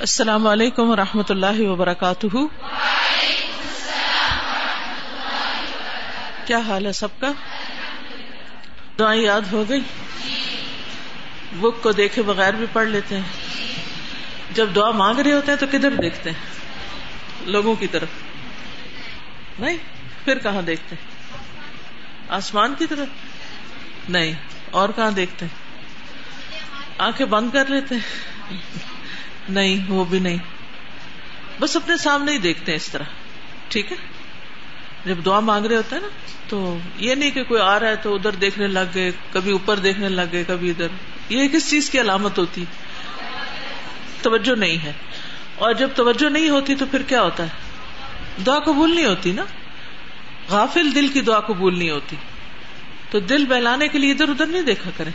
السلام علیکم و رحمۃ اللہ وبرکاتہ۔ کیا حال ہے سب کا؟ دعائیں یاد ہو گئی؟ بک کو دیکھے بغیر بھی پڑھ لیتے ہیں۔ جب دعا مانگ رہے ہوتے ہیں تو کدھر دیکھتے ہیں؟ لوگوں کی طرف۔ نہیں، پھر کہاں دیکھتے ہیں؟ آسمان کی طرف؟ نہیں، اور کہاں دیکھتے ہیں؟ آنکھیں بند کر لیتے ہیں۔ نہیں، وہ بھی نہیں۔ بس اپنے سامنے ہی دیکھتے ہیں اس طرح۔ ٹھیک ہے؟ جب دعا مانگ رہے ہوتے ہیں نا، تو یہ نہیں کہ کوئی آ رہا ہے تو ادھر دیکھنے لگ گئے، کبھی اوپر دیکھنے لگ گئے، کبھی ادھر۔ یہ کس چیز کی علامت ہوتی؟ توجہ نہیں ہے۔ اور جب توجہ نہیں ہوتی تو پھر کیا ہوتا ہے؟ دعا قبول نہیں ہوتی نا۔ غافل دل کی دعا قبول نہیں ہوتی۔ تو دل بہلانے کے لیے ادھر ادھر نہیں دیکھا کرے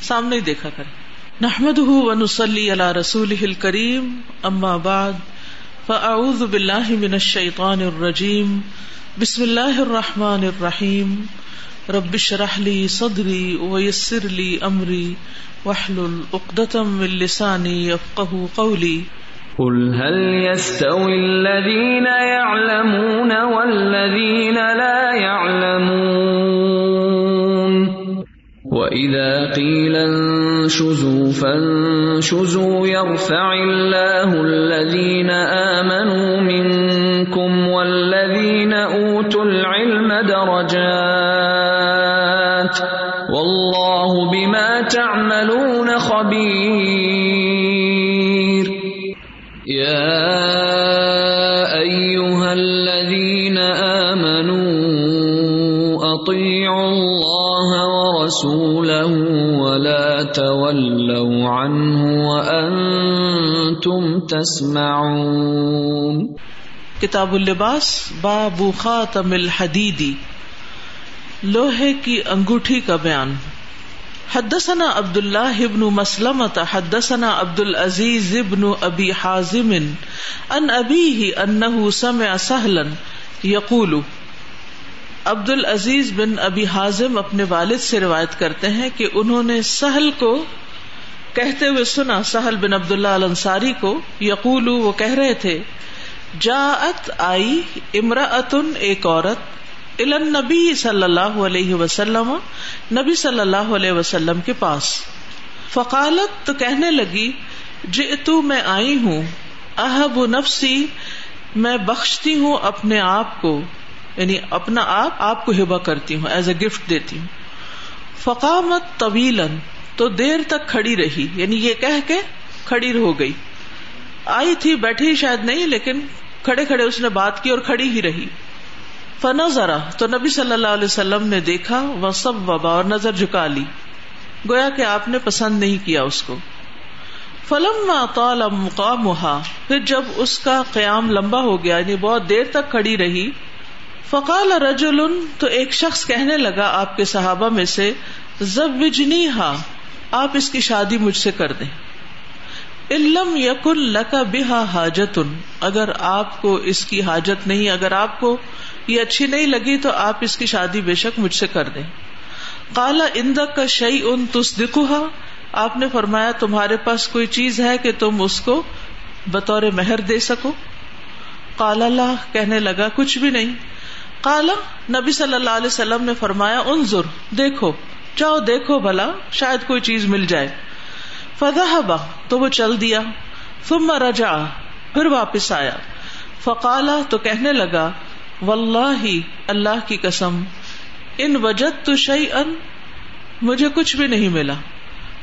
سامنے ہی دیکھا کرے نحمد ونسلی علی رسول کریم اما بعد فاعوذ باللہ من الشیطان الرجیم بسم اللہ الرحمن الرحیم رب اشرح لی صدری ویسر لی امری واحلل عقدۃ من لسانی یفقهوا قولی قل هل يستوي الذين يعلمون والذين لا يعلمون؟ وإذا قيل انشزوا فانشزوا يرفع الله الذين آمنوا منكم والذين أوتوا العلم درجات والله بما تعملون خبير. ولا تولوا عنه وأنتم تسمعون کتاب اللباس، باب خاتم الحدیدی لوہے کی انگوٹھی کا بیان۔ حدثنا عبد الله ابن مسلمة حدثنا عبد العزيز ابن ابي حازم ان ابيه انه سمع سهلا يقول عبد العزیز بن ابی حازم اپنے والد سے روایت کرتے ہیں کہ انہوں نے سہل کو کہتے ہوئے سنا، سہل بن عبد اللہ الانصاری کو یقول وہ کہہ رہے تھے، جاءت آئی امراۃن ایک عورت الن نبی صلی اللہ علیہ وسلم، نبی صلی اللہ علیہ وسلم کے پاس۔ فقالت، تو کہنے لگی، جئتو، میں آئی ہوں۔ احب نفسی، میں بخشتی ہوں اپنے آپ کو۔ یعنی اپنا آپ آپ کو ہبا کرتی ہوں ایز اے گفٹ دیتی ہوں۔ فقامت طویلن تو دیر تک کھڑی رہی۔ یعنی یہ کہہ کے کھڑی ہو گئی۔ آئی تھی، بیٹھی شاید نہیں، لیکن کھڑے کھڑے اس نے بات کی اور کھڑی ہی رہی۔ فنا ذرا تو نبی صلی اللہ علیہ وسلم نے دیکھا وہ سب وبا اور نظر جھکا لی۔ گویا کہ آپ نے پسند نہیں کیا اس کو۔ فلم مقام پھر جب اس کا قیام لمبا ہو گیا یعنی بہت دیر تک کھڑی رہی فقال رجل، تو ایک شخص کہنے لگا، آپ کے صحابہ میں سے زبنی ہا آپ اس کی شادی مجھ سے کر دیں۔ علم یقن لکا بحا حاجت اگر آپ کو اس کی حاجت نہیں، اگر آپ کو یہ اچھی نہیں لگی، تو آپ اس کی شادی بے شک مجھ سے کر دیں۔ کالا اندک کا شعی ان تصدقہ آپ نے فرمایا، تمہارے پاس کوئی چیز ہے کہ تم اس کو بطور مہر دے سکو؟ کالا کہنے لگا، کچھ بھی نہیں۔ کالا نبی صلی اللہ علیہ وسلم نے فرمایا، انظر، دیکھو، جاؤ، دیکھو بھلا، شاید کوئی چیز مل جائے۔ فضا تو وہ چل دیا۔ ثم رجا پھر واپس آیا۔ فقالا تو کہنے لگا، واللہ، اللہ کی قسم، ان وجد تو شعی ان مجھے کچھ بھی نہیں ملا۔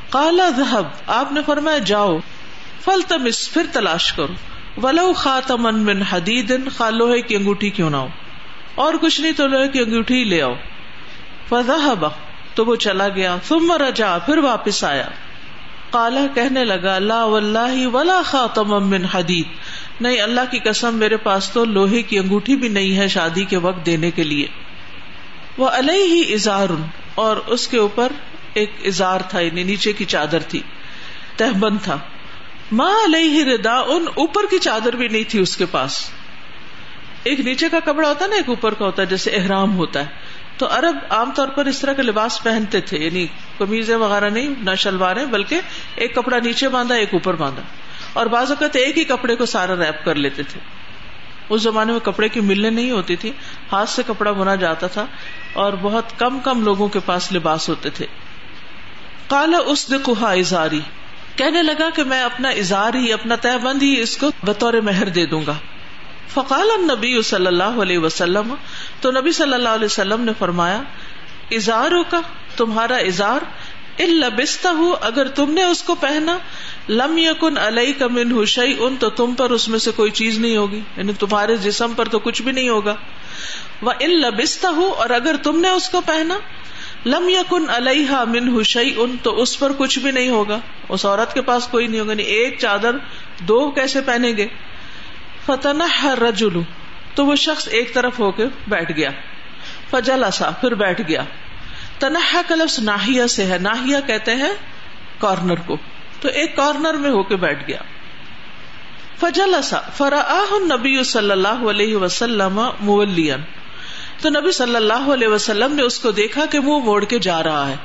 کالا ذہب آپ نے فرمایا، جاؤ فل تمس پھر تلاش کرو۔ ولو خاتمن من حدید خالوہے کی انگوٹھی کیوں نہ ہو۔ اور کچھ نہیں تو لوہے کی انگوٹھی لے آؤ۔ فضا تو وہ چلا گیا۔ ثم رجا پھر واپس آیا۔ کالا کہنے لگا، لا واللہ ولا خاتم من حدید۔ نہیں، اللہ کی قسم، میرے پاس تو لوہے کی انگوٹھی بھی نہیں ہے شادی کے وقت دینے کے لیے۔ وہ علیہ ہی ازار اور اس کے اوپر ایک ازار تھا یعنی نیچے کی چادر تھی تہبند تھا۔ ماں علیہ ردا ان اوپر کی چادر بھی نہیں تھی اس کے پاس۔ ایک نیچے کا کپڑا ہوتا ہے نا، ایک اوپر کا ہوتا ہے، جیسے احرام ہوتا ہے۔ تو عرب عام طور پر اس طرح کا لباس پہنتے تھے یعنی قمیضیں وغیرہ نہیں، نہ شلواریں، بلکہ ایک کپڑا نیچے باندھا، ایک اوپر باندھا۔ اور بعض اوقات ایک ہی کپڑے کو سارا ریپ کر لیتے تھے۔ اس زمانے میں کپڑے کی ملنے نہیں ہوتی تھی، ہاتھ سے کپڑا بنا جاتا تھا اور بہت کم کم لوگوں کے پاس لباس ہوتے تھے۔ کالا اس دکھا ازاری کہنے لگا کہ میں اپنا اظہار ہی، اپنا تہ بند ہی اس کو بطور مہر دے دوں گا۔ فقال نبی صلی اللہ علیہ وسلم، تو نبی صلی اللہ علیہ وسلم نے فرمایا اظہاروں کا، تمہارا اظہار البستہ ہوں اگر تم نے اس کو پہنا، لم یکن علیہ کا من حشی ان تو تم پر اس میں سے کوئی چیز نہیں ہوگی یعنی تمہارے جسم پر تو کچھ بھی نہیں ہوگا۔ وہ ان لبستہ ہوں اور اگر تم نے اس کو پہنا، لم یکن علیہ من حشی ان تو اس پر کچھ بھی نہیں ہوگا۔ اس عورت کے پاس کوئی نہیں ہوگا یعنی ایک چادر دو کیسے پہنیں گے؟ فتح رجولو تو وہ شخص ایک طرف ہو کے بیٹھ گیا۔ فجلا سا پھر بیٹھ گیا۔ تنہا کا لفظ ناہیا سے ہے۔ ناہیا کہتے ہیں کارنر کو۔ تو ایک کارنر میں ہو کے بیٹھ گیا۔ فجل فرا نبی صلی اللہ علیہ وسلم مولین۔ تو نبی صلی اللہ علیہ وسلم نے اس کو دیکھا کہ منہ موڑ کے جا رہا ہے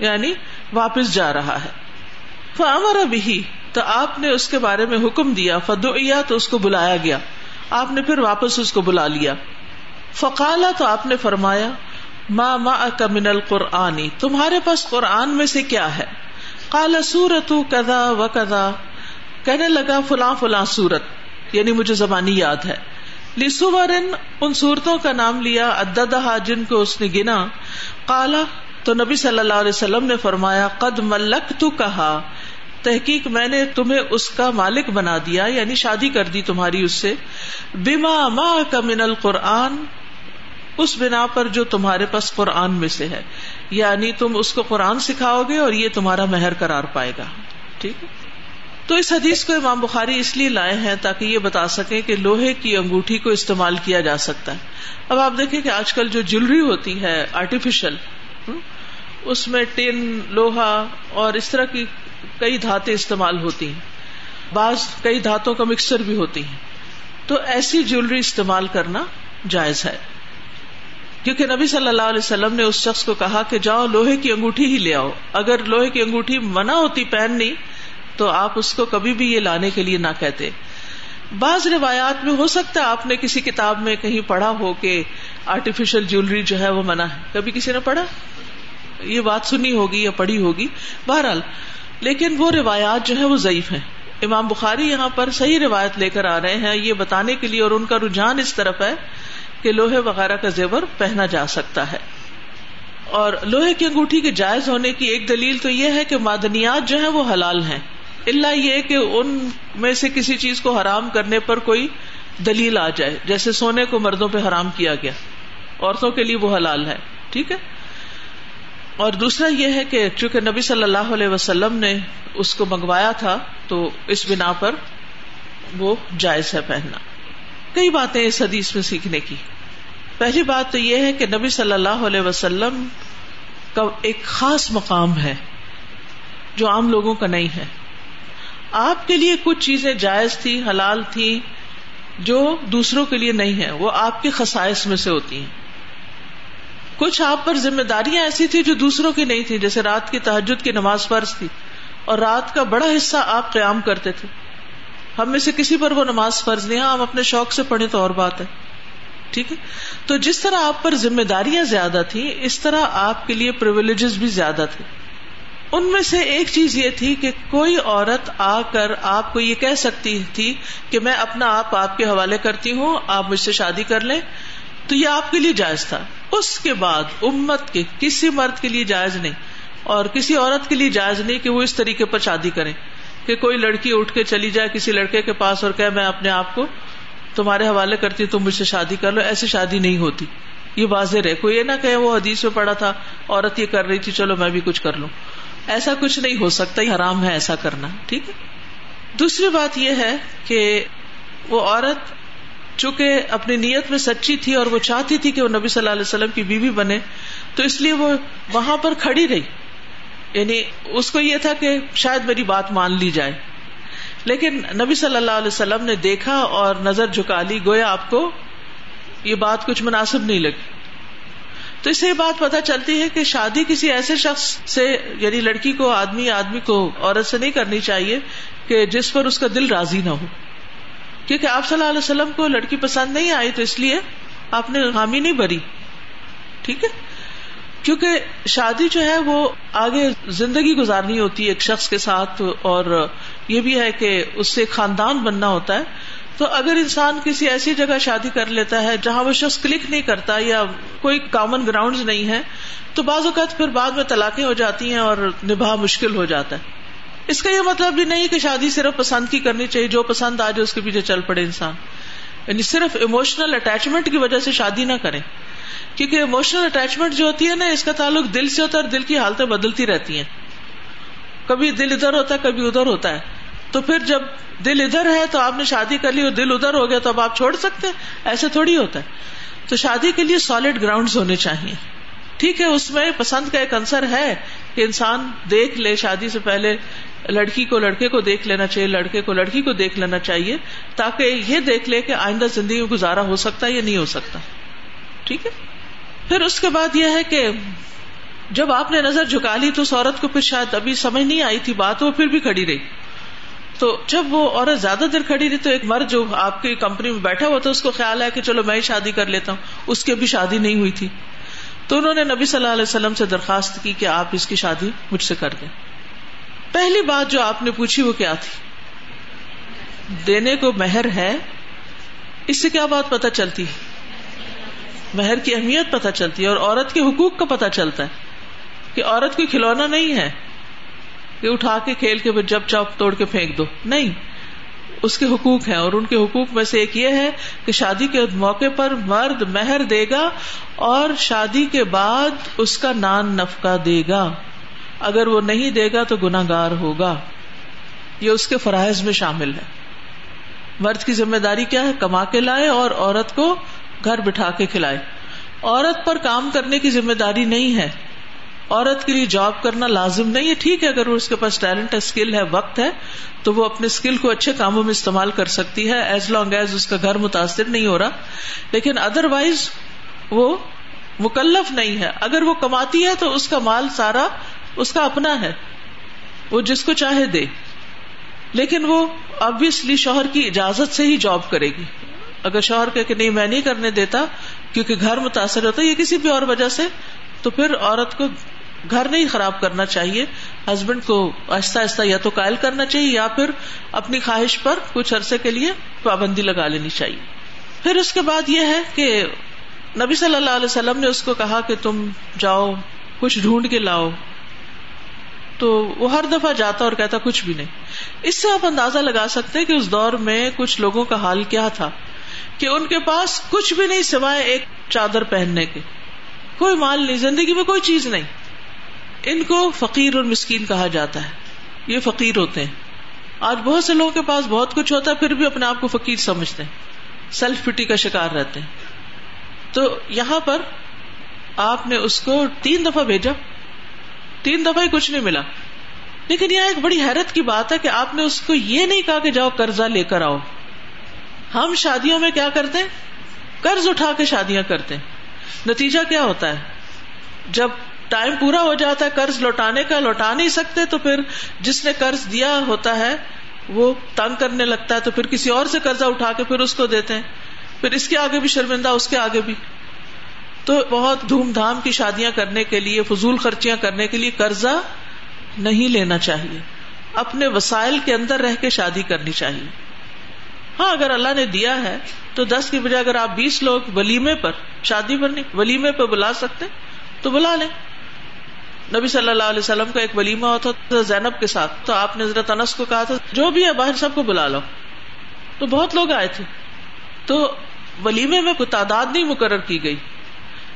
یعنی واپس جا رہا ہے۔ فامر بھی تو آپ نے اس کے بارے میں حکم دیا فدعیا تو اس کو بلایا گیا۔ آپ نے پھر واپس اس کو بلا لیا۔ فقالا تو آپ نے فرمایا ماں ماں کا من القرآنی تمہارے پاس قرآن میں سے کیا ہے؟ کالا سورت کدا و کدا کہنے لگا، فلاں فلاں سورت یعنی مجھے زبانی یاد ہے۔ لسورن ان صورتوں کا نام لیا اددہ جن کو اس نے گنا۔ کالا تو نبی صلی اللہ علیہ وسلم نے فرمایا، قد ملک تو کہا تحقیق میں نے تمہیں اس کا مالک بنا دیا یعنی شادی کر دی تمہاری اس سے۔ بیما ما کا من القرآن، اس بنا پر جو تمہارے پاس قرآن میں سے ہے۔ یعنی تم اس کو قرآن سکھاؤ گے اور یہ تمہارا مہر قرار پائے گا۔ ٹھیک ہے؟ تو اس حدیث کو امام بخاری اس لیے لائے ہیں تاکہ یہ بتا سکیں کہ لوہے کی انگوٹھی کو استعمال کیا جا سکتا ہے۔ اب آپ دیکھیں کہ آج کل جو جیولری ہوتی ہے آرٹیفیشل اس میں ٹین لوہا اور اس طرح کی کئی دھاتیں استعمال ہوتی ہیں، بعض کئی دھاتوں کا مکسچر بھی ہوتی ہیں۔ تو ایسی جیولری استعمال کرنا جائز ہے۔ کیونکہ نبی صلی اللہ علیہ وسلم نے اس شخص کو کہا کہ جاؤ لوہے کی انگوٹھی ہی لے آؤ۔ اگر لوہے کی انگوٹھی منع ہوتی پہننی تو آپ اس کو کبھی بھی یہ لانے کے لیے نہ کہتے۔ بعض روایات میں ہو سکتا ہے آپ نے کسی کتاب میں کہیں پڑھا ہو کہ آرٹیفیشل جیولری جو ہے وہ منع ہے۔ کبھی کسی نے پڑھا؟ یہ بات سنی ہوگی یا پڑھی ہوگی۔ بہرحال لیکن وہ روایات جو ہے وہ ضعیف ہیں۔ امام بخاری یہاں پر صحیح روایت لے کر آ رہے ہیں، یہ بتانے کے لیے اور ان کا رجحان اس طرف ہے کہ لوہے وغیرہ کا زیور پہنا جا سکتا ہے۔ اور لوہے کی انگوٹھی کے جائز ہونے کی ایک دلیل تو یہ ہے کہ معدنیات جو ہیں وہ حلال ہیں۔ اللہ یہ کہ ان میں سے کسی چیز کو حرام کرنے پر کوئی دلیل آ جائے، جیسے سونے کو مردوں پہ حرام کیا گیا۔ عورتوں کے لیے وہ حلال ہے، ٹھیک ہے؟ اور دوسرا یہ ہے کہ چونکہ نبی صلی اللہ علیہ وسلم نے اس کو منگوایا تھا، تو اس بنا پر وہ جائز ہے پہننا۔ کئی باتیں اس حدیث میں سیکھنے کی۔ پہلی بات تو یہ ہے کہ نبی صلی اللہ علیہ وسلم کا ایک خاص مقام ہے، جو عام لوگوں کا نہیں ہے۔ آپ کے لیے کچھ چیزیں جائز تھی، حلال تھی، جو دوسروں کے لیے نہیں ہے، وہ آپ کے خسائش میں سے ہوتی ہیں۔ کچھ آپ پر ذمہ داریاں ایسی تھی جو دوسروں کی نہیں تھی جیسے رات کی تحجد کی نماز فرض تھی اور رات کا بڑا حصہ آپ قیام کرتے تھے۔ ہم میں سے کسی پر وہ نماز فرض نہیں ہاں، ہم اپنے شوق سے پڑھیں تو اور بات ہے۔ ٹھیک ہے؟ تو جس طرح آپ پر ذمہ داریاں زیادہ تھی اس طرح آپ کے لیے پرولیجز بھی زیادہ تھے۔ ان میں سے ایک چیز یہ تھی کہ کوئی عورت آ کر آپ کو یہ کہہ سکتی تھی کہ میں اپنا آپ آپ کے حوالے کرتی ہوں، آپ مجھ سے شادی کر لیں، تو یہ آپ کے لیے جائز تھا۔ اس کے بعد امت کے کسی مرد کے لیے جائز نہیں اور کسی عورت کے لیے جائز نہیں کہ وہ اس طریقے پر شادی کریں کہ کوئی لڑکی اٹھ کے چلی جائے کسی لڑکے کے پاس اور کہ میں اپنے آپ کو تمہارے حوالے کرتی ہوں، تم مجھ سے شادی کر لو، ایسی شادی نہیں ہوتی۔ یہ واضح رہے۔ کوئی یہ نہ کہ وہ حدیث میں پڑا تھا، عورت یہ کر رہی تھی، چلو میں بھی کچھ کر لوں۔ ایسا کچھ نہیں ہو سکتا حرام ہے ایسا کرنا، ٹھیک ہے؟ دوسری بات یہ ہے کہ وہ عورت چونکہ اپنی نیت میں سچی تھی اور وہ چاہتی تھی کہ وہ نبی صلی اللہ علیہ وسلم کی بیوی بنے، تو اس لیے وہ وہاں پر کھڑی رہی۔ یعنی اس کو یہ تھا کہ شاید میری بات مان لی جائے۔ لیکن نبی صلی اللہ علیہ وسلم نے دیکھا اور نظر جھکا لی، گویا آپ کو یہ بات کچھ مناسب نہیں لگی۔ تو اس سے یہ بات پتا چلتی ہے کہ شادی کسی ایسے شخص سے یعنی لڑکی کو، آدمی آدمی کو عورت سے نہیں کرنی چاہیے کہ جس پر اس کا دل راضی نہ ہو۔ کیونکہ آپ صلی اللہ علیہ وسلم کو لڑکی پسند نہیں آئی تو اس لیے آپ نے حامی نہیں بری۔ ٹھیک ہے؟ کیونکہ شادی جو ہے وہ آگے زندگی گزارنی ہوتی ہے ایک شخص کے ساتھ اور یہ بھی ہے کہ اس سے خاندان بننا ہوتا ہے۔ تو اگر انسان کسی ایسی جگہ شادی کر لیتا ہے جہاں وہ شخص کلک نہیں کرتا یا کوئی کامن گراؤنڈ نہیں ہے، تو بعض اوقات پھر بعد میں طلاقیں ہو جاتی ہیں اور نبھا مشکل ہو جاتا ہے۔ اس کا یہ مطلب بھی نہیں کہ شادی صرف پسند کی کرنی چاہیے، جو پسند آ جائے اس کے پیچھے چل پڑے انسان۔ یعنی صرف اموشنل اٹیچمنٹ کی وجہ سے شادی نہ کریں۔ کیونکہ اموشنل اٹیچمنٹ جو ہوتی ہے نا، اس کا تعلق دل سے ہوتا ہے اور دل کی حالتیں بدلتی رہتی ہیں۔ کبھی دل ادھر ہوتا ہے، کبھی ادھر ہوتا ہے۔ تو پھر جب دل ادھر ہے تو آپ نے شادی کر لی اور دل ادھر ہو گیا تو اب آپ چھوڑ سکتے ایسے تھوڑی ہوتا ہے۔ تو شادی کے لیے سالڈ گراؤنڈ ہونے چاہیے۔ ٹھیک ہے، اس میں پسند کا ایک انصر ہے کہ انسان دیکھ لے شادی سے پہلے لڑکی کو لڑکے کو دیکھ لینا چاہیے، لڑکے کو لڑکی کو دیکھ لینا چاہیے، تاکہ یہ دیکھ لے کہ آئندہ زندگی میں گزارا ہو سکتا ہے یا نہیں ہو سکتا۔ ٹھیک ہے؟ پھر اس کے بعد یہ ہے کہ جب آپ نے نظر جھکا لی تو اس عورت کو پھر شاید ابھی سمجھ نہیں آئی تھی بات، وہ پھر بھی کھڑی رہی۔ تو جب وہ عورت زیادہ دیر کھڑی رہی تو ایک مرد جو آپ کی کمپنی میں بیٹھا ہوا تھا، اس کو خیال ہے کہ چلو میں ہی شادی کر لیتا ہوں۔ اس کی ابھی شادی نہیں ہوئی تھی۔ تو انہوں نے نبی صلی اللہ علیہ وسلم سے درخواست کی کہ آپ اس کی شادی مجھ سے کر دیں۔ پہلی بات جو آپ نے پوچھی وہ کیا تھی؟ دینے کو مہر ہے، اس سے کیا بات پتا چلتی ہے؟ مہر کی اہمیت پتا چلتی ہے اور عورت کے حقوق کا پتا چلتا ہے کہ عورت کوئی کھلونا نہیں ہے، کہ اٹھا کے کھیل کے جب چاپ توڑ کے پھینک دو۔ نہیں، اس کے حقوق ہیں اور ان کے حقوق میں سے ایک یہ ہے کہ شادی کے موقع پر مرد مہر دے گا اور شادی کے بعد اس کا نان نفقہ دے گا۔ اگر وہ نہیں دے گا تو گناگار ہوگا۔ یہ اس کے فرائض میں شامل ہے۔ مرد کی ذمہ داری کیا ہے؟ کما کے لائے اور عورت کو گھر بٹھا کے کھلائے۔ عورت پر کام کرنے کی ذمہ داری نہیں ہے۔ عورت کے لیے جاب کرنا لازم نہیں ہے۔ ٹھیک ہے، اگر اس کے پاس ٹیلنٹ ہے، اسکل ہے، وقت ہے، تو وہ اپنے اسکل کو اچھے کاموں میں استعمال کر سکتی ہے۔ ایز لانگ ایز اس کا گھر متاثر نہیں ہو رہا۔ لیکن ادر وائز وہ مکلف نہیں ہے۔ اگر وہ کماتی ہے تو اس کا مال سارا اس کا اپنا ہے۔ وہ جس کو چاہے دے۔ لیکن وہ آبیسلی شوہر کی اجازت سے ہی جاب کرے گی۔ اگر شوہر کہ نہیں، میں نہیں کرنے دیتا کیونکہ گھر متاثر ہوتا ہے یا کسی بھی اور وجہ سے، تو پھر عورت کو گھر نہیں خراب کرنا چاہیے۔ ہسبینڈ کو آہستہ آہستہ یا تو قائل کرنا چاہیے یا پھر اپنی خواہش پر کچھ عرصے کے لیے پابندی لگا لینی چاہیے۔ پھر اس کے بعد یہ ہے کہ نبی صلی اللہ علیہ وسلم نے اس کو کہا کہ تم جاؤ، کچھ ڈھونڈ کے لاؤ۔ تو وہ ہر دفعہ جاتا اور کہتا کچھ بھی نہیں۔ اس سے آپ اندازہ لگا سکتے کہ اس دور میں کچھ لوگوں کا حال کیا تھا، کہ ان کے پاس کچھ بھی نہیں سوائے ایک چادر پہننے کے۔ کوئی مال نہیں، زندگی میں کوئی چیز نہیں۔ ان کو فقیر اور مسکین کہا جاتا ہے۔ یہ فقیر ہوتے ہیں۔ آج بہت سے لوگوں کے پاس بہت کچھ ہوتا ہے، پھر بھی اپنے آپ کو فقیر سمجھتے ہیں۔ سیلف پٹی کا شکار رہتے ہیں۔ تو یہاں پر آپ نے اس کو تین دفعہ بھیجا۔ تین دفعہ ہی کچھ نہیں ملا۔ لیکن یہ ایک بڑی حیرت کی بات ہے کہ آپ نے اس کو یہ نہیں کہا کہ جاؤ قرضہ لے کر آؤ۔ ہم شادیوں میں کیا کرتے ہیں؟ قرض اٹھا کے شادیاں کرتے ہیں۔ نتیجہ کیا ہوتا ہے؟ جب ٹائم پورا ہو جاتا ہے، قرض لوٹانے کا، لوٹا نہیں سکتے تو پھر جس نے قرض دیا ہوتا ہے، وہ تنگ کرنے لگتا ہے تو پھر کسی اور سے قرضہ اٹھا کے پھر اس کو دیتے ہیں۔ پھر اس کے آگے بھی شرمندہ، اس کے آگے بھی۔ تو بہت دھوم دھام کی شادیاں کرنے کے لیے، فضول خرچیاں کرنے کے لیے قرضہ نہیں لینا چاہیے۔ اپنے وسائل کے اندر رہ کے شادی کرنی چاہیے۔ ہاں اگر اللہ نے دیا ہے تو دس کی بجائے اگر آپ بیس لوگ ولیمے پر شادی پر نہیں ولیمے پہ بلا سکتے، تو بلا لیں۔ نبی صلی اللہ علیہ وسلم کا ایک ولیمہ ہوتا تھا زینب کے ساتھ، تو آپ نے حضرت انس کو کہا تھا، جو بھی ہے باہر سب کو بلا لو۔ تو بہت لوگ آئے تھے۔ تو ولیمے میں کوئی تعداد نہیں مقرر کی گئی۔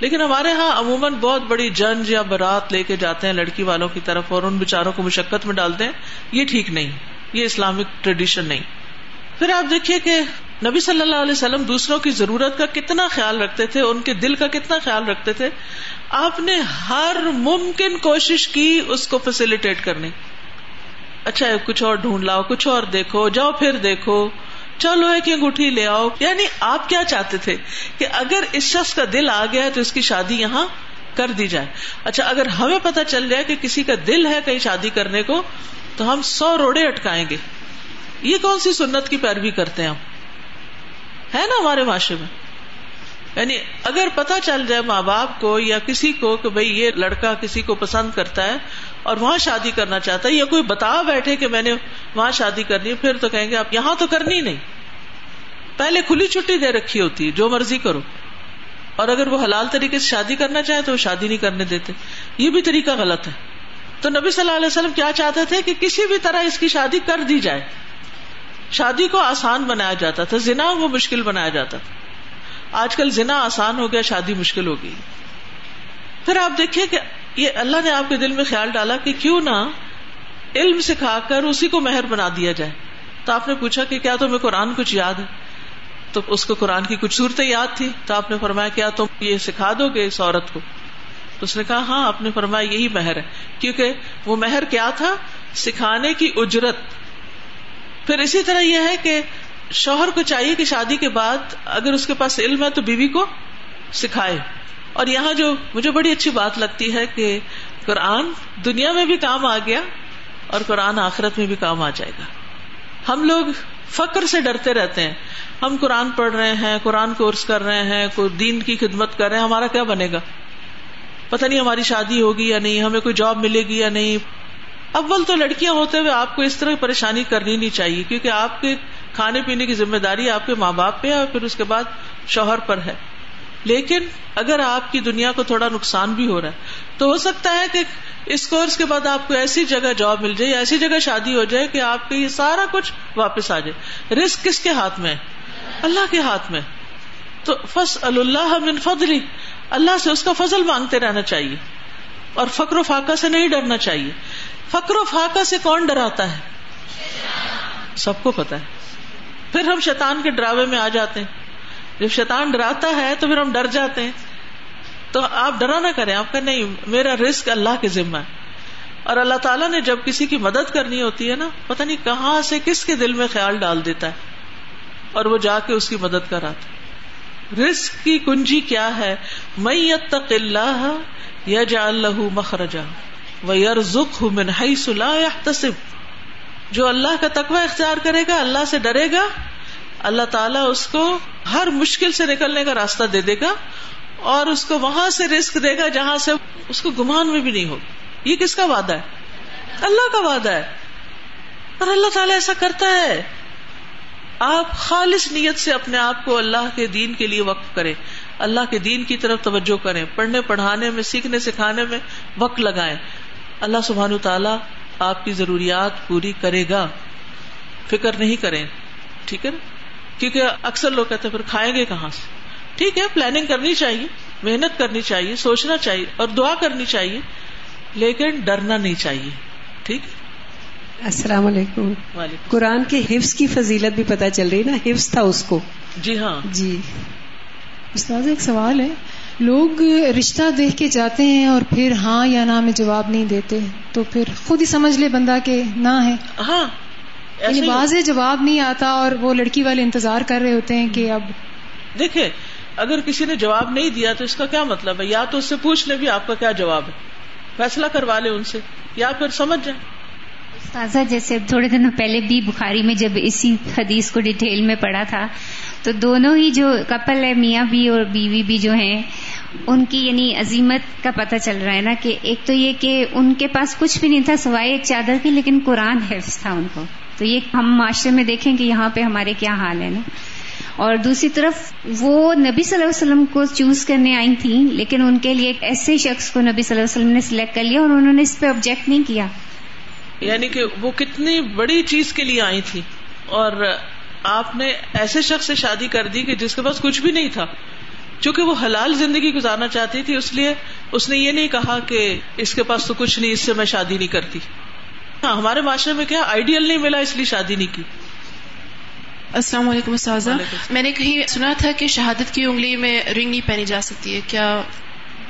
لیکن ہمارے یہاں عموماً بہت بڑی جنج یا برات لے کے جاتے ہیں لڑکی والوں کی طرف اور ان بےچاروں کو مشقت میں ڈالتے ہیں، یہ ٹھیک نہیں، یہ اسلامک ٹریڈیشن نہیں۔ پھر آپ دیکھیے کہ نبی صلی اللہ علیہ وسلم دوسروں کی ضرورت کا کتنا خیال رکھتے تھے، ان کے دل کا کتنا خیال رکھتے تھے۔ آپ نے ہر ممکن کوشش کی اس کو فیسلٹیٹ کرنے۔ اچھا کچھ اور ڈھونڈ لاؤ، کچھ اور دیکھو، جاؤ پھر دیکھو۔ چلو ہے کہ انگوٹھی لے آؤ۔ یعنی آپ کیا چاہتے تھے؟ کہ اگر اس شخص کا دل آ گیا تو اس کی شادی یہاں کر دی جائے۔ اچھا اگر ہمیں پتا چل جائے کہ کسی کا دل ہے کہیں شادی کرنے کو، تو ہم سو روڑے اٹکائیں گے۔ یہ کون سی سنت کی پیروی کرتے ہیں ہم؟ ہے نا ہمارے معاشرے میں؟ یعنی اگر پتا چل جائے ماں باپ کو یا کسی کو کہ بھائی یہ لڑکا کسی کو پسند کرتا ہے اور وہاں شادی کرنا چاہتا ہے یا کوئی بتا بیٹھے کہ میں نے وہاں شادی کرنی ہے، پھر تو کہیں گے آپ یہاں تو کرنی نہیں۔ پہلے کھلی چھٹی دے رکھی ہوتی ہے، جو مرضی کرو۔ اور اگر وہ حلال طریقے سے شادی کرنا چاہے تو وہ شادی نہیں کرنے دیتے۔ یہ بھی طریقہ غلط ہے۔ تو نبی صلی اللہ علیہ وسلم کیا چاہتے تھے کہ کسی بھی طرح اس کی شادی کر دی جائے۔ شادی کو آسان بنایا جاتا تھا، زنا وہ مشکل بنایا جاتا تھا۔ آج کل زنا آسان ہو گیا، شادی مشکل ہو گئی۔ پھر آپ دیکھیے کہ یہ اللہ نے آپ کے دل میں خیال ڈالا کہ کیوں نہ علم سکھا کر اسی کو مہر بنا دیا جائے۔ تو آپ نے پوچھا کہ کیا تمہیں قرآن کچھ یاد ہے؟ تو اس کو قرآن کی کچھ صورتیں یاد تھی تو آپ نے فرمایا کیا تم یہ سکھا دو گے اس عورت کو؟ تو اس نے کہا ہاں آپ نے فرمایا یہی مہر ہے۔ کیونکہ وہ مہر کیا تھا؟ سکھانے کی اجرت۔ پھر اسی طرح یہ ہے کہ شوہر کو چاہیے کہ شادی کے بعد اگر اس کے پاس علم ہے تو بیوی کو سکھائے۔ اور یہاں جو مجھے بڑی اچھی بات لگتی ہے کہ قرآن دنیا میں بھی کام آ گیا اور قرآن آخرت میں بھی کام آ جائے گا۔ ہم لوگ فکر سے ڈرتے رہتے ہیں۔ ہم قرآن پڑھ رہے ہیں، قرآن کورس کر رہے ہیں کوئی دین کی خدمت کر رہے ہیں، ہمارا کیا بنے گا؟ پتہ نہیں ہماری شادی ہوگی یا نہیں، ہمیں کوئی جاب ملے گی یا نہیں۔ اول تو لڑکیاں ہوتے ہوئے آپ کو اس طرح پریشانی کرنی نہیں چاہیے، کیونکہ آپ کے کھانے پینے کی ذمہ داری آپ کے ماں باپ پہ ہے اور پھر اس کے بعد شوہر پر ہے۔ لیکن اگر آپ کی دنیا کو تھوڑا نقصان بھی ہو رہا ہے، تو ہو سکتا ہے کہ اس کورس کے بعد آپ کو ایسی جگہ جاب مل جائے، ایسی جگہ شادی ہو جائے کہ آپ کے یہ سارا کچھ واپس آ جائے۔ رسک کس کے ہاتھ میں؟ اللہ کے ہاتھ میں۔ تو فص اللہ من فضلی اللہ سے اس کا فضل مانگتے رہنا چاہیے۔ اور فکر و فاقہ سے نہیں ڈرنا چاہیے۔ فکر و فاقہ سے کون ڈراتا ہے؟ سب کو پتا ہے۔ پھر ہم شیطان کے ڈراوے میں آ جاتے ہیں۔ جب شیطان ڈراتا ہے تو پھر ہم ڈر جاتے ہیں۔ تو آپ ڈرا نہ کریں، آپ کا نہیں، میرا رسک اللہ کے ذمہ ہے۔ اور اللہ تعالیٰ نے جب کسی کی مدد کرنی ہوتی ہے نا، پتہ نہیں کہاں سے کس کے دل میں خیال ڈال دیتا ہے۔ اور وہ جا کے اس کی مدد کراتا رسک کی کنجی کیا ہے؟ میں تق اللہ یا اللہ مخرجا و یار ذخ من تصب جو اللہ کا تقوی اختیار کرے گا، اللہ سے ڈرے گا، اللہ تعالیٰ اس کو ہر مشکل سے نکلنے کا راستہ دے دے گا اور اس کو وہاں سے رسک دے گا جہاں سے اس کو گمان میں بھی نہیں ہوگا۔ یہ کس کا وعدہ ہے؟ اللہ کا وعدہ ہے۔ اور اللہ تعالیٰ ایسا کرتا ہے۔ آپ خالص نیت سے اپنے آپ کو اللہ کے دین کے لیے وقف کریں۔ اللہ کے دین کی طرف توجہ کریں۔ پڑھنے، پڑھانے میں، سیکھنے، سکھانے میں وقت لگائیں۔ اللہ سبحان تعالیٰ آپ کی ضروریات پوری کرے گا۔ فکر نہیں کریں۔ ٹھیک ہے نا؟ کیونکہ اکثر لوگ کہتے ہیں پھر کھائیں گے کہاں سے؟ ٹھیک ہے پلاننگ کرنی چاہیے محنت کرنی چاہیے سوچنا چاہیے اور دعا کرنی چاہیے لیکن ڈرنا نہیں چاہیے۔ ٹھیک السلام علیکم۔ قرآن کے حفظ کی فضیلت بھی پتہ چل رہی نا؟ حفظ تھا اس کو۔ جی ہاں۔ جی۔ استاد ایک سوال ہے۔ لوگ رشتہ دیکھ کے جاتے ہیں اور پھر ہاں یا نہ میں جواب نہیں دیتے تو پھر خود ہی سمجھ لے بندہ کہ نہ ہے۔ ہاں۔ یعنی واضح جواب نہیں آتا اور وہ لڑکی والے انتظار کر رہے ہوتے ہیں کہ اب دیکھے اگر کسی نے جواب نہیں دیا تو اس کا کیا مطلب ہے؟ یا تو اس سے پوچھ لے بھی آپ کا کیا جواب ہے۔ فیصلہ کروا لے ان سے یا پھر سمجھ جائیں۔ تازہ جیسے تھوڑے دنوں پہلے بھی بخاری میں جب اسی حدیث کو ڈیٹیل میں پڑھا تھا تو دونوں ہی جو کپل ہے میاں بھی اور بیوی بھی جو ہیں ان کی یعنی عظیمت کا پتہ چل رہا ہے نا کہ ایک تو یہ کہ ان کے پاس کچھ بھی نہیں تھا سوائے ایک چادر کی لیکن قرآن حفظ تھا ان کو۔ تو یہ ہم معاشرے میں دیکھیں کہ یہاں پہ ہمارے کیا حال ہے نا؟ اور دوسری طرف وہ نبی صلی اللہ علیہ وسلم کو چوز کرنے آئی تھیں، لیکن ان کے لیے ایک ایسے شخص کو نبی صلی اللہ علیہ وسلم نے سلیکٹ کر لیا اور انہوں نے اس پہ آبجیکٹ نہیں کیا۔ یعنی کہ وہ کتنی بڑی چیز کے لیے آئی تھی اور آپ نے ایسے شخص سے شادی کر دی کہ جس کے پاس کچھ بھی نہیں تھا۔ چونکہ وہ حلال زندگی گزارنا چاہتی تھی، اس لیے اس نے یہ نہیں کہا کہ اس کے پاس تو کچھ نہیں، اس سے میں شادی نہیں کرتی۔ ہاں ہمارے معاشرے میں کیا آئیڈیل نہیں ملا اس لیے شادی نہیں کی۔ السلام علیکم استاذہ۔ میں نے کہیں سنا تھا کہ شہادت کی انگلی میں رنگ نہیں پہنی جا سکتی ہے۔ کیا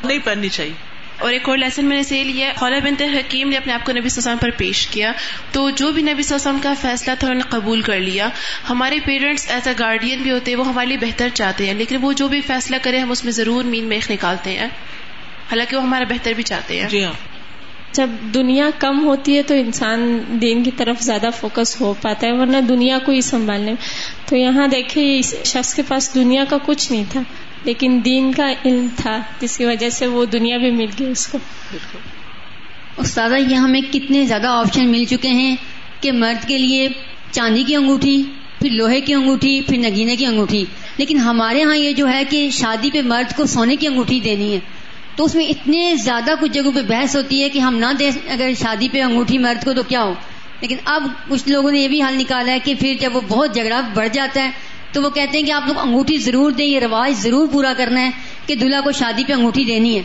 نہیں پہننی چاہیے۔ اور ایک اور لیسن میں نے سے لیا خولا بنت حکیم نے اپنے آپ کو نبی وسلم پر پیش کیا۔ تو جو بھی نبی وسلم کا فیصلہ تھا انہوں نے قبول کر لیا۔ ہمارے پیرنٹس ایز اے گارڈین بھی ہوتے ہیں وہ ہمارے لیے بہتر چاہتے ہیں۔ لیکن وہ جو بھی فیصلہ کرے ہم اس میں ضرور مین میخ نکالتے ہیں۔ حالانکہ وہ ہمارا بہتر بھی چاہتے ہیں۔ جی ہاں۔ جب دنیا کم ہوتی ہے تو انسان دین کی طرف زیادہ فوکس ہو پاتا ہے ورنہ دنیا کو ہی سنبھالنے تو یہاں دیکھیں اس شخص کے پاس دنیا کا کچھ نہیں تھا لیکن دین کا علم تھا جس کی وجہ سے وہ دنیا بھی مل گئی اس کو۔ استاذہ یہ ہمیں کتنے زیادہ آپشن مل چکے ہیں کہ مرد کے لیے چاندی کی انگوٹھی پھر لوہے کی انگوٹھی پھر نگینے کی انگوٹھی۔ لیکن ہمارے ہاں یہ جو ہے کہ شادی پہ مرد کو سونے کی انگوٹھی دینی ہے۔ تو اس میں اتنے زیادہ کچھ جگہوں پہ بحث ہوتی ہے کہ ہم نہ دیں اگر شادی پہ انگوٹھی مرد کو تو کیا ہو؟ لیکن اب کچھ لوگوں نے یہ بھی حل نکالا ہے کہ پھر جب وہ بہت جھگڑا بڑھ جاتا ہے تو وہ کہتے ہیں کہ آپ لوگ انگوٹھی ضرور دیں، یہ رواج ضرور پورا کرنا ہے کہ دلہا کو شادی پہ انگوٹھی دینی ہے۔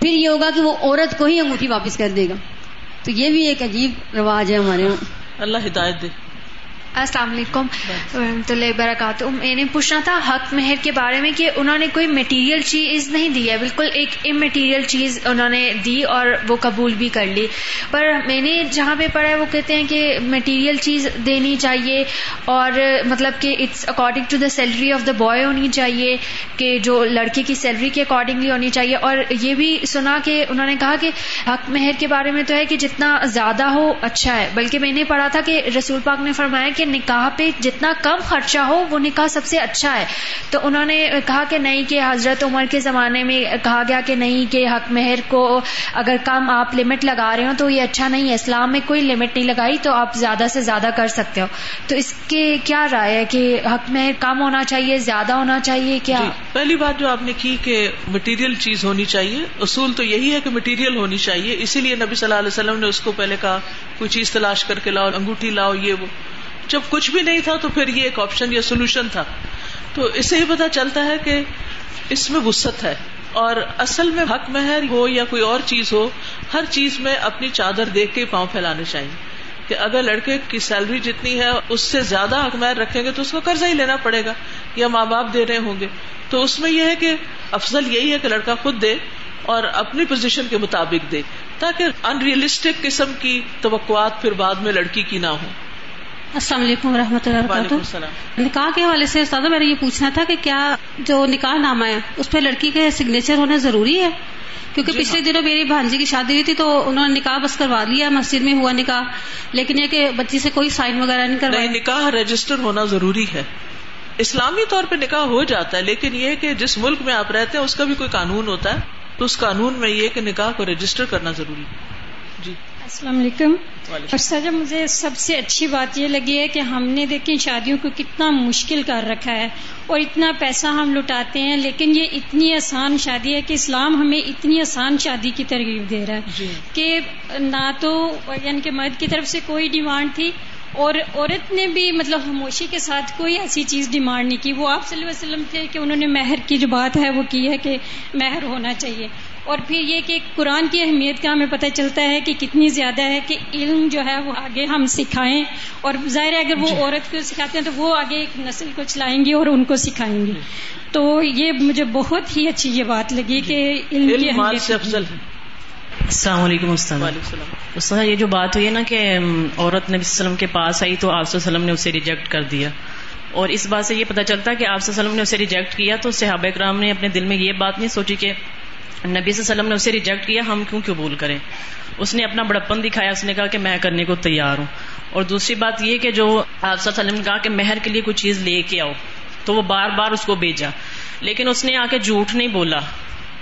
پھر یہ ہوگا کہ وہ عورت کو ہی انگوٹھی واپس کر دے گا۔ تو یہ بھی ایک عجیب رواج ہے ہمارے یہاں۔ اللہ ہدایت دے۔ السلام علیکم۔ ورحمۃ اللہ وبرکاتہ میں نے پوچھنا تھا حق مہر کے بارے میں کہ انہوں نے کوئی میٹیریل چیز نہیں دی ہے۔ بالکل ایک امیٹیریل چیز انہوں نے دی اور وہ قبول بھی کر لی۔ پر میں نے جہاں پہ پڑھا ہے وہ کہتے ہیں کہ میٹیریل چیز دینی چاہیے اور مطلب کہ it's according to the salary of the boy ہونی چاہیے کہ جو لڑکے کی سیلری کے اکارڈنگلی ہونی چاہیے۔ اور یہ بھی سنا کہ انہوں نے کہا کہ حق مہر کے بارے میں تو ہے کہ جتنا زیادہ ہو اچھا ہے۔ بلکہ میں نے پڑھا تھا کہ رسول پاک نے فرمایا کہ نکاح پہ جتنا کم خرچہ ہو وہ نکاح سب سے اچھا ہے۔ تو انہوں نے کہا کہ نہیں کہ حضرت عمر کے زمانے میں کہا گیا کہ نہیں کہ حق مہر کو اگر کم آپ لمٹ لگا رہے ہو تو یہ اچھا نہیں ہے۔ اسلام میں کوئی لمٹ نہیں لگائی تو آپ زیادہ سے زیادہ کر سکتے ہو۔ تو اس کے کیا رائے ہے کہ حق مہر کم ہونا چاہیے، زیادہ ہونا چاہیے، کیا؟ جی پہلی بات جو آپ نے کی کہ مٹیریل چیز ہونی چاہیے۔ اصول تو یہی ہے کہ مٹیریل ہونی چاہیے۔ اسی لیے نبی صلی اللہ علیہ وسلم نے اس کو پہلے کہا، کوئی چیز تلاش کر کے لاؤ، انگوٹھی لاؤ، یہ وہ۔ جب کچھ بھی نہیں تھا تو پھر یہ ایک آپشن یا سولوشن تھا۔ تو اس سے ہی پتا چلتا ہے کہ اس میں وسط ہے۔ اور اصل میں حق مہر ہو یا کوئی اور چیز ہو، ہر چیز میں اپنی چادر دیکھ کے پاؤں پھیلانے چاہیے۔ کہ اگر لڑکے کی سیلری جتنی ہے، اس سے زیادہ حق مہر رکھیں گے تو اس کو قرضہ ہی لینا پڑے گا یا ماں باپ دے رہے ہوں گے۔ تو اس میں یہ ہے کہ افضل یہی ہے کہ لڑکا خود دے اور اپنی پوزیشن کے مطابق دے، تاکہ ان ریئلسٹک قسم کی توقعات پھر بعد میں لڑکی کی نہ ہو السلام علیکم و رحمۃ اللہ وبرکاتہ۔ نکاح کے حوالے سے استاد میرا یہ پوچھنا تھا کہ کیا جو نکاح نامہ ہے اس پہ لڑکی کے سگنیچر ہونا ضروری ہے؟ کیونکہ جی پچھلے دنوں میری بھانجی کی شادی ہوئی تھی تو انہوں نے نکاح بس کروا لیا مسجد میں ہوا نکاح۔ لیکن یہ کہ بچی سے کوئی سائن وغیرہ نہیں کروایا نکاح رجسٹر ہونا ضروری ہے۔ اسلامی طور پہ نکاح ہو جاتا ہے لیکن یہ کہ جس ملک میں آپ رہتے ہیں اس کا بھی کوئی قانون ہوتا ہے۔ تو اس قانون میں یہ کہ نکاح کو رجسٹر کرنا ضروری ہے۔ السلام علیکم۔ سر مجھے سب سے اچھی بات یہ لگی ہے کہ ہم نے دیکھیں شادیوں کو کتنا مشکل کر رکھا ہے اور اتنا پیسہ ہم لٹاتے ہیں لیکن یہ اتنی آسان شادی ہے کہ اسلام ہمیں اتنی آسان شادی کی ترغیب دے رہا ہے جی۔ کہ نہ تو یعنی کہ مرد کی طرف سے کوئی ڈیمانڈ تھی اور عورت نے بھی مطلب خاموشی کے ساتھ کوئی ایسی چیز ڈیمانڈ نہیں کی۔ وہ آپ صلی اللہ علیہ وسلم تھے کہ انہوں نے مہر کی جو بات ہے وہ کی ہے کہ مہر ہونا چاہیے۔ اور پھر یہ کہ قرآن کی اہمیت کا ہمیں پتہ چلتا ہے کہ کتنی زیادہ ہے کہ علم جو ہے وہ آگے ہم سکھائیں اور ظاہر ہے اگر وہ عورت کو سکھاتے ہیں تو وہ آگے ایک نسل کو چلائیں گی اور ان کو سکھائیں گی تو یہ مجھے بہت ہی اچھی یہ بات لگی کہ علم کی اہمیت سے افضل ہے۔ السلام علیکم السلام۔ استاد یہ جو بات ہوئی ہے نا کہ عورت نبی صلی اللہ علیہ وسلم کے پاس آئی تو آپ صلی اللہ علیہ وسلم نے اسے ریجیکٹ کر دیا۔ اور اس بات سے یہ پتہ چلتا ہے کہ آپ صلی اللہ علیہ وسلم نے اسے ریجیکٹ کیا تو صحابہ کرام نے اپنے دل میں یہ بات نہیں سوچی کہ نبی صلی اللہ علیہ وسلم نے اسے ریجیکٹ کیا ہم کیوں قبول کریں؟ اس نے اپنا بڑپن دکھایا اس نے کہا کہ میں کرنے کو تیار ہوں۔ اور دوسری بات یہ کہ جو آپ صلی اللہ علیہ وسلم نے کہا کہ مہر کے لیے کوئی چیز لے کے آؤ تو وہ بار بار اس کو بھیجا۔ لیکن اس نے آ کے جھوٹ نہیں بولا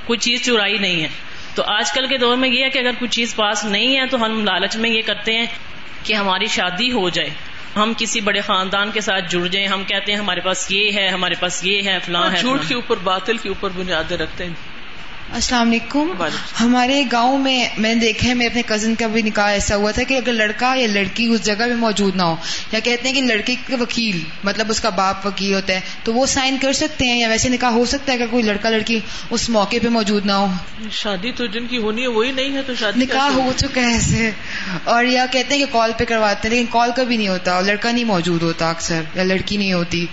کوئی چیز چرائی نہیں ہے۔ تو آج کل کے دور میں یہ ہے کہ اگر کوئی چیز پاس نہیں ہے تو ہم لالچ میں یہ کرتے ہیں کہ ہماری شادی ہو جائے۔ ہم کسی بڑے خاندان کے ساتھ جڑ جائیں ہم کہتے ہیں ہمارے پاس یہ ہے ہمارے پاس یہ ہے فلاں ہے جھوٹ کے اوپر باطل کے اوپر بنیادیں رکھتے ہیں۔ السلام علیکم۔ ہمارے گاؤں میں میں نے دیکھا ہے میرے اپنے کزن کا بھی نکاح ایسا ہوا تھا کہ اگر لڑکا یا لڑکی اس جگہ میں موجود نہ ہو یا کہتے ہیں کہ لڑکے کے وکیل مطلب اس کا باپ وکیل ہوتا ہے تو وہ سائن کر سکتے ہیں یا ویسے نکاح ہو سکتا ہے اگر کوئی لڑکا لڑکی اس موقع پہ موجود نہ ہو۔ شادی تو جن کی ہونی ہے وہی نہیں ہے تو شادی نکاح ہو چکا ہے ایسے۔ اور یا کہتے ہیں کہ کال پہ کرواتے ہیں لیکن کال کا بھی نہیں ہوتا اور لڑکا نہیں موجود ہوتا اکثر یا لڑکی نہیں ہوتی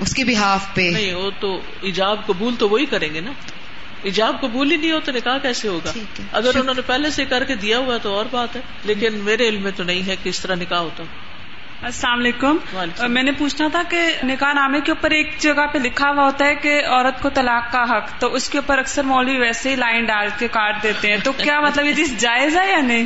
اس کے بھی ہاف پہ۔ نہیں وہ تو ایجاب قبول تو وہی کریں گے نا۔ ایجاب قبول ہی نہیں ہو تو نکاح کیسے ہوگا؟ اگر انہوں نے پہلے سے کر کے دیا ہوا تو اور بات ہے لیکن میرے علم میں تو نہیں ہے کہ اس طرح نکاح ہوتا۔ السلام علیکم۔ میں نے پوچھنا تھا کہ نکاح نامے کے اوپر ایک جگہ پہ لکھا ہوا ہوتا ہے کہ عورت کو طلاق کا حق تو اس کے اوپر اکثر مولوی ویسے ہی لائن ڈال کے کاٹ دیتے ہیں۔ تو کیا مطلب یہ چیز جائز ہے یا نہیں؟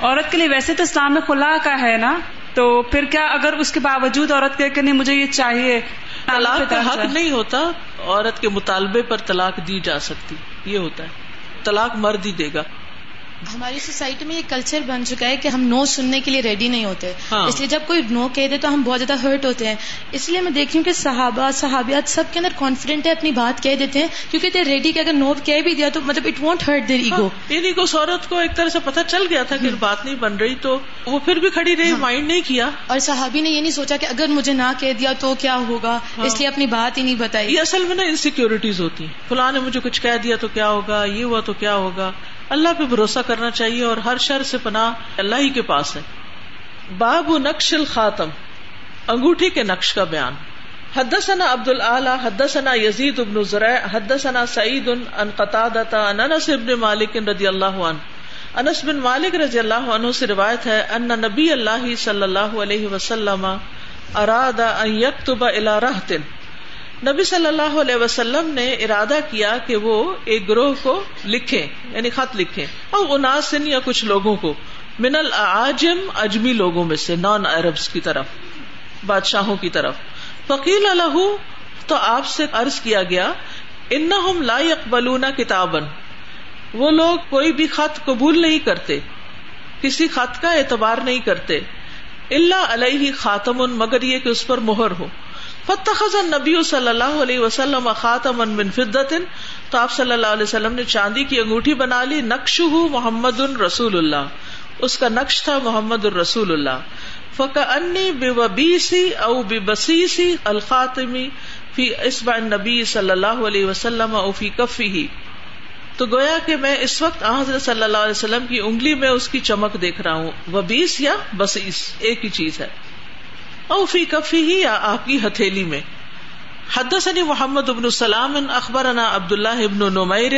عورت کے لیے ویسے تو اسلام میں خلا کا ہے نا؟ تو پھر کیا اگر اس کے باوجود عورت کہ نہیں مجھے یہ چاہیے طلاق کا حق نہیں ہوتا عورت کے مطالبے پر طلاق دی جا سکتی یہ ہوتا ہے۔ طلاق مرد ہی دے گا۔ ہماری سوسائٹی میں یہ کلچر بن چکا ہے کہ ہم نو سننے کے لیے ریڈی نہیں ہوتے۔ ہاں۔ اس لیے جب کوئی نو کہہ دے تو ہم بہت زیادہ ہرٹ ہوتے ہیں۔ اس لیے میں دیکھ رہی ہوں کہ صحابہ صحابیات سب کے اندر کانفیڈنٹ ہے اپنی بات کہہ دیتے ہیں۔ کیونکہ دیر ریڈی کہ اگر نو کہہ بھی دیا تو مطلب it want hurt their ego یعنی اس عورت کو ایک طرح سے پتہ چل گیا تھا کہ ہاں۔ بات نہیں بن رہی تو وہ پھر بھی کھڑی رہی مائنڈ ہاں۔ نہیں کیا۔ اور صحابی نے یہ نہیں سوچا کہ اگر مجھے نہ کہہ دیا تو کیا ہوگا؟ اس لیے اپنی بات ہی نہیں بتائی۔ یہ اصل میں نا انسیکیورٹیز ہوتی۔ ہیں فلاں نے مجھے کچھ کہہ دیا تو کیا ہوگا؟ یہ ہوا تو کیا ہوگا؟ اللہ پہ بھروسہ کرنا چاہیے اور ہر شر سے پناہ اللہ ہی کے پاس ہے۔ باب نقش الخاتم، انگوٹھی کے نقش کا بیان۔ حدثنا عبد العلی حدثنا یزید ابن زرع حدثنا سعید ان قطادتا ان انس ابن مالک رضی اللہ عنہ۔ انس بن مالک رضی اللہ عنہ سے روایت ہے، ان نبی اللہ صلی اللہ علیہ وسلم اراد ان یکتب الى رہتن نبی صلی اللہ علیہ وسلم نے ارادہ کیا کہ وہ ایک گروہ کو لکھے یعنی خط لکھے اور اناسن یا کچھ لوگوں کو۔ من العاجم، اجمی لوگوں میں سے نان عربس کی طرف، بادشاہوں کی طرف۔ فقیل الح تو آپ سے عرض کیا گیا ان لا يقبلون کتابن وہ لوگ کوئی بھی خط قبول نہیں کرتے، کسی خط کا اعتبار نہیں کرتے۔ اللہ علیہ خاتم، مگر یہ کہ اس پر مہر ہو۔ فتخذ نبی صلی اللہ علیہ وسلم خاتم من فدت تو آپ صلی اللہ علیہ وسلم نے چاندی کی انگوٹھی بنا لی نقش محمد الرسول اللہ۔ اس کا نقش تھا محمد الرسول اللہ۔ فق انی بے وبیسی او بے بسیسی الخاتمی فی اسبا نبی صلی اللہ علیہ وسلم او فی کفی تو گویا کہ میں اس وقت حضرت صلی اللہ علیہ وسلم کی انگلی میں اس کی چمک دیکھ رہا ہوں۔ وبیس یا بسیس، ایک ہی چیز ہے۔ اوفی کفی ہی یا آپ کی ہتھیلی میں. حدثني محمد ابن السلام اخبرنا عبد الله ابن نمير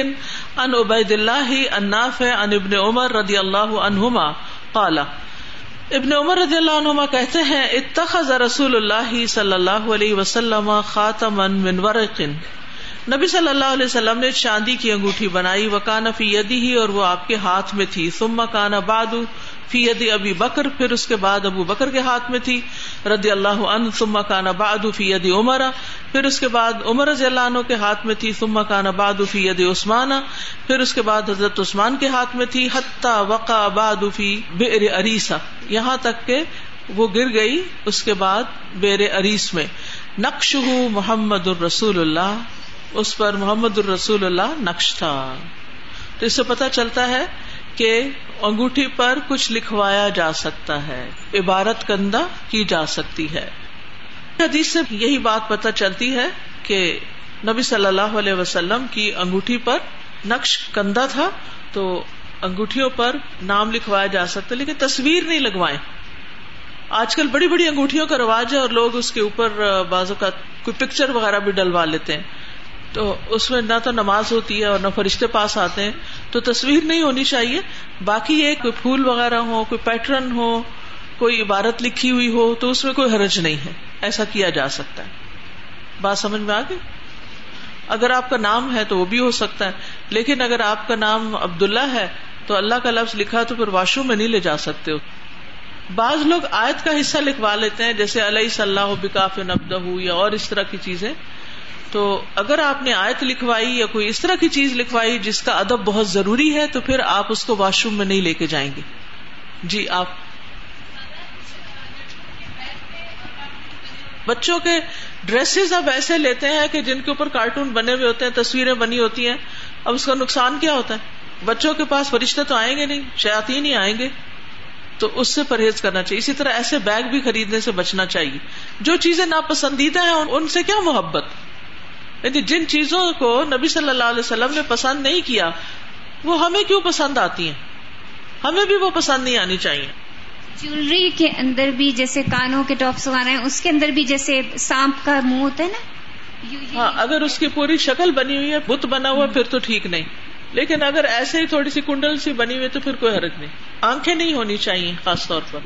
عن عبيد الله النافع عن ابن عمر رضی اللہ عنہما قال ابن عمر رضی اللہ عنہما کہتے ہیں، اتخذ رسول اللہ صلی اللہ علیہ وسلم خاتما من ورق. نبی صلی اللہ علیہ وسلم نے چاندی کی انگوٹھی بنائی، وکان فی یدی ہی اور وہ آپ کے ہاتھ میں تھی. ثم کان بعد فی ید ابی بکر، پھر اس کے بعد ابو بکر کے ہاتھ میں تھی رضی اللہ عنہ، ثم کان بعد فی عمر، پھر اس کے بعد عمر رضی اللہ عنہ کے ہاتھ میں تھی، ثم کان بعد فی عثمان، پھر اس کے بعد حضرت عثمان کے ہاتھ میں تھی، حتی وقع بعد فی بئر اریسا یہاں تک کہ وہ گر گئی اس کے بعد بیر اریس میں۔ نقش ہوں محمد الرسول اللہ۔ اس پر محمد الرسول اللہ نقش تھا۔ تو اس سے پتہ چلتا ہے کہ انگوٹھی پر کچھ لکھوایا جا سکتا ہے، عبارت کندہ کی جا سکتی ہے۔ حدیث سے یہی بات پتہ چلتی ہے کہ نبی صلی اللہ علیہ وسلم کی انگوٹھی پر نقش کندہ تھا تو انگوٹھیوں پر نام لکھوایا جا سکتا لیکن تصویر نہیں لگوائے آج کل بڑی بڑی انگوٹھیوں کا رواج ہے اور لوگ اس کے اوپر بازو کا کوئی پکچر وغیرہ بھی ڈلوا لیتے ہیں۔ تو اس میں نہ تو نماز ہوتی ہے اور نہ فرشتے پاس آتے ہیں، تو تصویر نہیں ہونی چاہیے۔ باقی یہ کوئی پھول وغیرہ ہو، کوئی پیٹرن ہو، کوئی عبارت لکھی ہوئی ہو، تو اس میں کوئی حرج نہیں ہے۔ ایسا کیا جا سکتا ہے۔ بات سمجھ میں آ گئی؟ اگر آپ کا نام ہے تو وہ بھی ہو سکتا ہے۔ لیکن اگر آپ کا نام عبداللہ ہے، تو اللہ کا لفظ لکھا تو پھر واشو میں نہیں لے جا سکتے ہو۔ بعض لوگ آیت کا حصہ لکھوا لیتے ہیں، جیسے علیہ صلی اللہ بکاف نبدہ یا اور اس طرح کی چیزیں۔ تو اگر آپ نے آیت لکھوائی یا کوئی اس طرح کی چیز لکھوائی جس کا ادب بہت ضروری ہے، تو پھر آپ اس کو واش روم میں نہیں لے کے جائیں گے۔ جی آپ۔ بچوں کے ڈریسز اب ایسے لیتے ہیں کہ جن کے اوپر کارٹون بنے ہوئے ہوتے ہیں، تصویریں بنی ہوتی ہیں، اب اس کا نقصان کیا ہوتا ہے؟ بچوں کے پاس فرشتے تو آئیں گے نہیں شیاتی نہیں آئیں گے۔ تو اس سے پرہیز کرنا چاہیے۔ اسی طرح ایسے بیگ بھی خریدنے سے بچنا چاہیے۔ جو چیزیں ناپسندیدہ ہیں ان سے کیا محبت؟ یعنی جن چیزوں کو نبی صلی اللہ علیہ وسلم نے پسند نہیں کیا وہ ہمیں کیوں پسند آتی ہیں؟ ہمیں بھی وہ پسند نہیں آنی چاہیے۔ جیولری کے اندر بھی جیسے کانوں کے ٹاپس وغیرہ ہیں اس کے اندر بھی جیسے سانپ کا منہ ہوتا ہے نا؟ ہاں اگر اس کی پوری شکل بنی ہوئی ہے بت بنا ہوا پھر تو ٹھیک نہیں۔ لیکن اگر ایسے ہی تھوڑی سی کنڈل سی بنی ہوئی تو پھر کوئی حرک نہیں۔ آنکھیں نہیں ہونی چاہیے خاص طور پر۔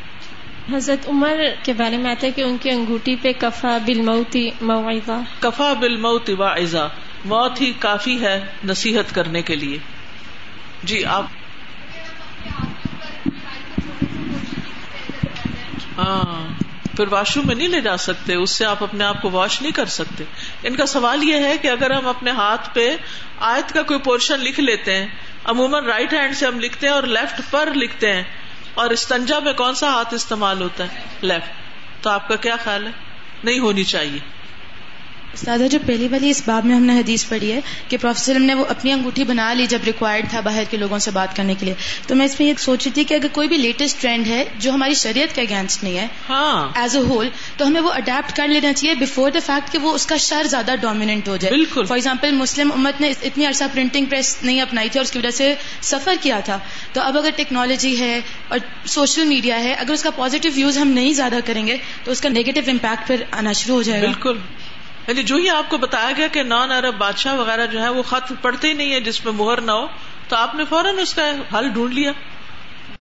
حضرت عمر کے بارے میں آتا ہے کہ ان کی انگوٹھی پہ کفا بل موتی موعظہ۔ کفا بل موتی موت ہی کافی ہے نصیحت کرنے کے لیے۔ جی آپ۔ ہاں پھر واش روم میں نہیں لے جا سکتے، اس سے آپ اپنے آپ کو واش نہیں کر سکتے۔ ان کا سوال یہ ہے کہ اگر ہم اپنے ہاتھ پہ آیت کا کوئی پورشن لکھ لیتے ہیں، عموماً رائٹ ہینڈ سے ہم لکھتے ہیں اور لیفٹ پر لکھتے ہیں اور استنجا میں کون سا ہاتھ استعمال ہوتا ہے؟ لیفٹ تو آپ کا کیا خیال ہے؟ نہیں ہونی چاہیے۔ استاد جو پہلی والی اس باب میں ہم نے حدیث پڑھی ہے کہ وسلم نے وہ اپنی انگوٹھی بنا لی جب ریکوائرڈ تھا باہر کے لوگوں سے بات کرنے کے لیے۔ تو میں اس میں یہ سوچی تھی کہ اگر کوئی بھی لیٹسٹ ٹرینڈ ہے جو ہماری شریعت کے اگینسٹ نہیں ہے ایز اے ہول تو ہمیں وہ اڈیپٹ کر لینا چاہیے بفور دا فیکٹ کہ وہ اس کا شر زیادہ ڈومیننٹ ہو جائے۔ بالکل۔ فار ایگزامپل مسلم امت نے اتنی عرصہ پرنٹنگ پریس نہیں اپنائی تھی اور اس کی وجہ سے سفر کیا تھا۔ تو اب اگر ٹیکنالوجی ہے اور سوشل میڈیا ہے اگر اس کا پازیٹیو یوز ہم نہیں زیادہ کریں گے تو اس کا نیگیٹو امپیکٹ پھر آنا شروع ہو جائے گا۔ بالکل۔ یعنی جو ہی آپ کو بتایا گیا کہ نان ارب بادشاہ وغیرہ جو ہے وہ خط پڑھتے ہی نہیں ہے جس میں مہر نہ ہو، تو آپ نے فوراً اس کا حل ڈھونڈ لیا۔